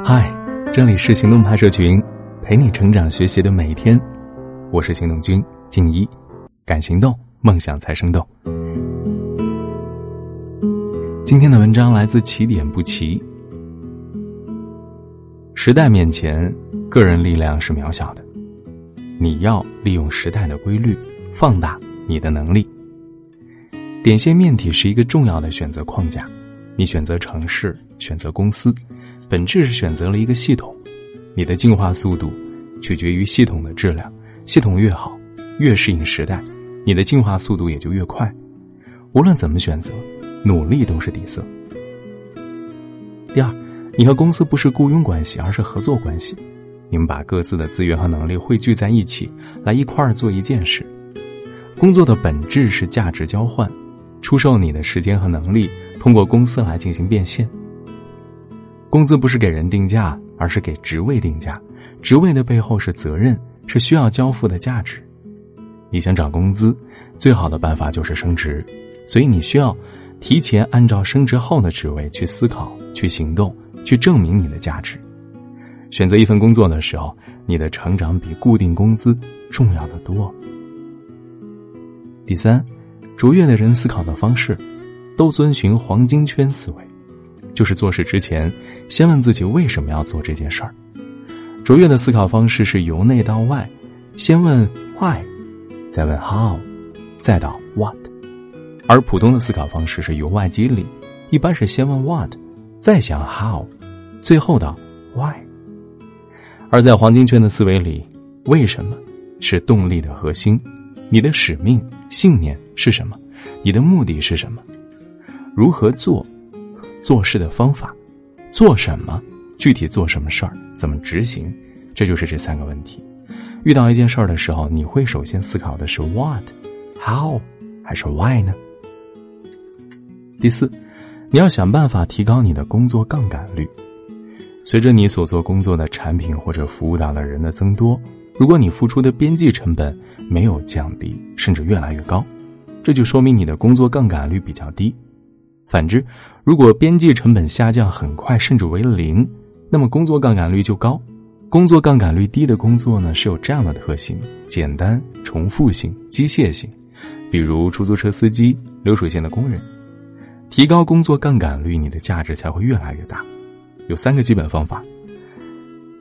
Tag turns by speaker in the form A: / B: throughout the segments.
A: 嗨，这里是行动派社群，陪你成长学习的每一天。我是行动君静一，敢行动，梦想才生动。今天的文章来自起点不齐。时代面前，个人力量是渺小的，你要利用时代的规律，放大你的能力。点线面体是一个重要的选择框架，你选择城市，选择公司。本质是选择了一个系统，你的进化速度取决于系统的质量，系统越好，越适应时代，你的进化速度也就越快。无论怎么选择，努力都是底色。第二，你和公司不是雇佣关系，而是合作关系，你们把各自的资源和能力汇聚在一起，来一块儿做一件事。工作的本质是价值交换，出售你的时间和能力，通过公司来进行变现。工资不是给人定价，而是给职位定价。职位的背后是责任，是需要交付的价值。你想涨工资，最好的办法就是升职，所以你需要提前按照升职后的职位去思考、去行动、去证明你的价值。选择一份工作的时候，你的成长比固定工资重要的多。第三，卓越的人思考的方式，都遵循黄金圈思维。就是做事之前，先问自己为什么要做这件事儿。卓越的思考方式是由内到外，先问 why，再问 how，再到 what；而普通的思考方式是由外及里，一般是先问 what，再想 how，最后到 why。而在黄金圈的思维里，为什么是动力的核心？你的使命、信念是什么？你的目的是什么？如何做？做事的方法，做什么？具体做什么事儿？怎么执行？这就是这三个问题。遇到一件事儿的时候，你会首先思考的是 what、how 还是 why 呢？第四，你要想办法提高你的工作杠杆率。随着你所做工作的产品或者服务到的人的增多，如果你付出的边际成本没有降低，甚至越来越高，这就说明你的工作杠杆率比较低。反之，如果边际成本下降很快，甚至为零，那么工作杠杆率就高。工作杠杆率低的工作呢，是有这样的特性：简单、重复性、机械性。比如出租车司机、流水线的工人。提高工作杠杆率，你的价值才会越来越大。有三个基本方法。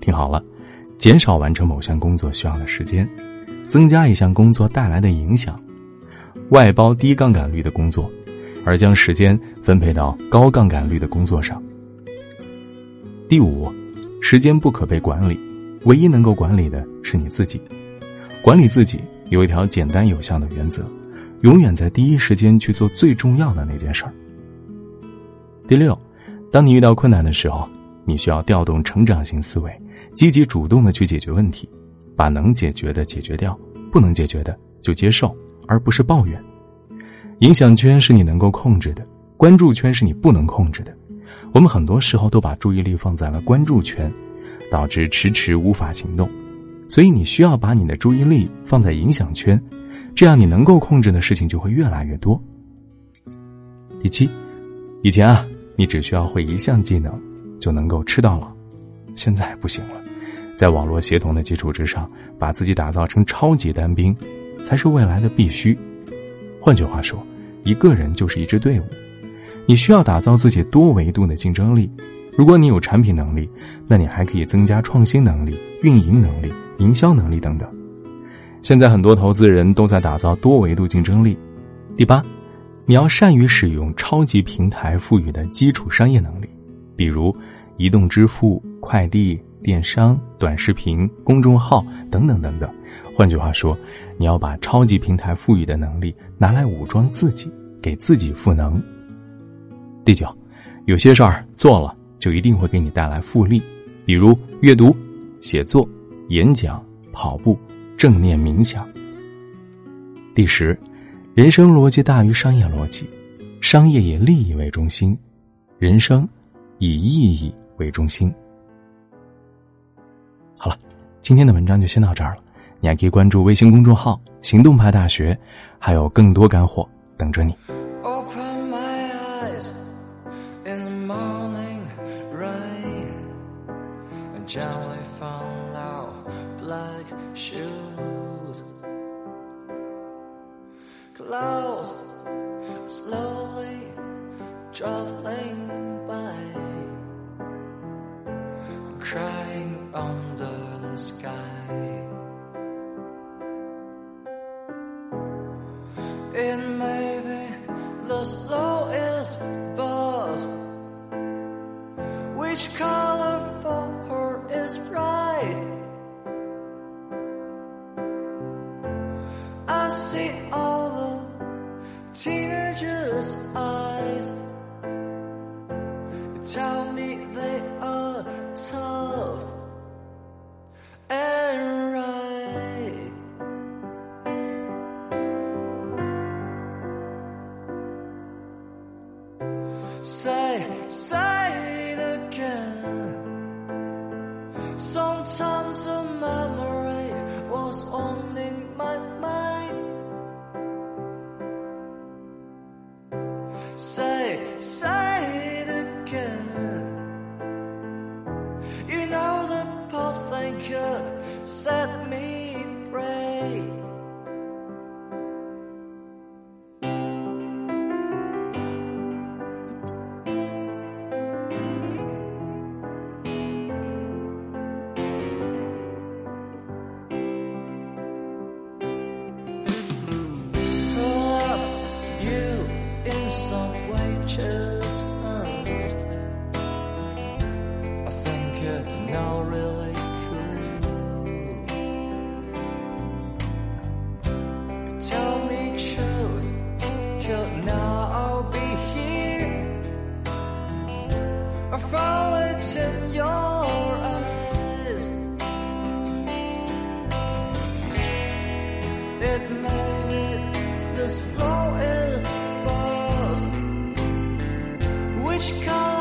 A: 听好了：减少完成某项工作需要的时间，增加一项工作带来的影响，外包低杠杆率的工作。而将时间分配到高杠杆率的工作上。第五，时间不可被管理，唯一能够管理的是你自己。管理自己有一条简单有效的原则：永远在第一时间去做最重要的那件事儿。第六，当你遇到困难的时候，你需要调动成长型思维，积极主动的去解决问题，把能解决的解决掉，不能解决的就接受，而不是抱怨。影响圈是你能够控制的，关注圈是你不能控制的。我们很多时候都把注意力放在了关注圈，导致迟迟无法行动。所以你需要把你的注意力放在影响圈，这样你能够控制的事情就会越来越多。第七，以前啊，你只需要会一项技能就能够吃到老，现在不行了，在网络协同的基础之上，把自己打造成超级单兵，才是未来的必须。换句话说，一个人就是一支队伍，你需要打造自己多维度的竞争力。如果你有产品能力，那你还可以增加创新能力、运营能力、营销能力等等。现在很多投资人都在打造多维度竞争力。第八，你要善于使用超级平台赋予的基础商业能力，比如移动支付、快递、电商、短视频、公众号等等等等。换句话说，你要把超级平台赋予的能力拿来武装自己，给自己赋能。第九，有些事儿做了就一定会给你带来复利，比如阅读、写作、演讲、跑步、正念冥想。第十，人生逻辑大于商业逻辑，商业以利益为中心，人生以意义为中心。好了今天的文章就先到这儿了。你还可以关注微信公众号行动派大学还有更多干货等着你。
B: much cold. Say, say It made it the buzz. Which color?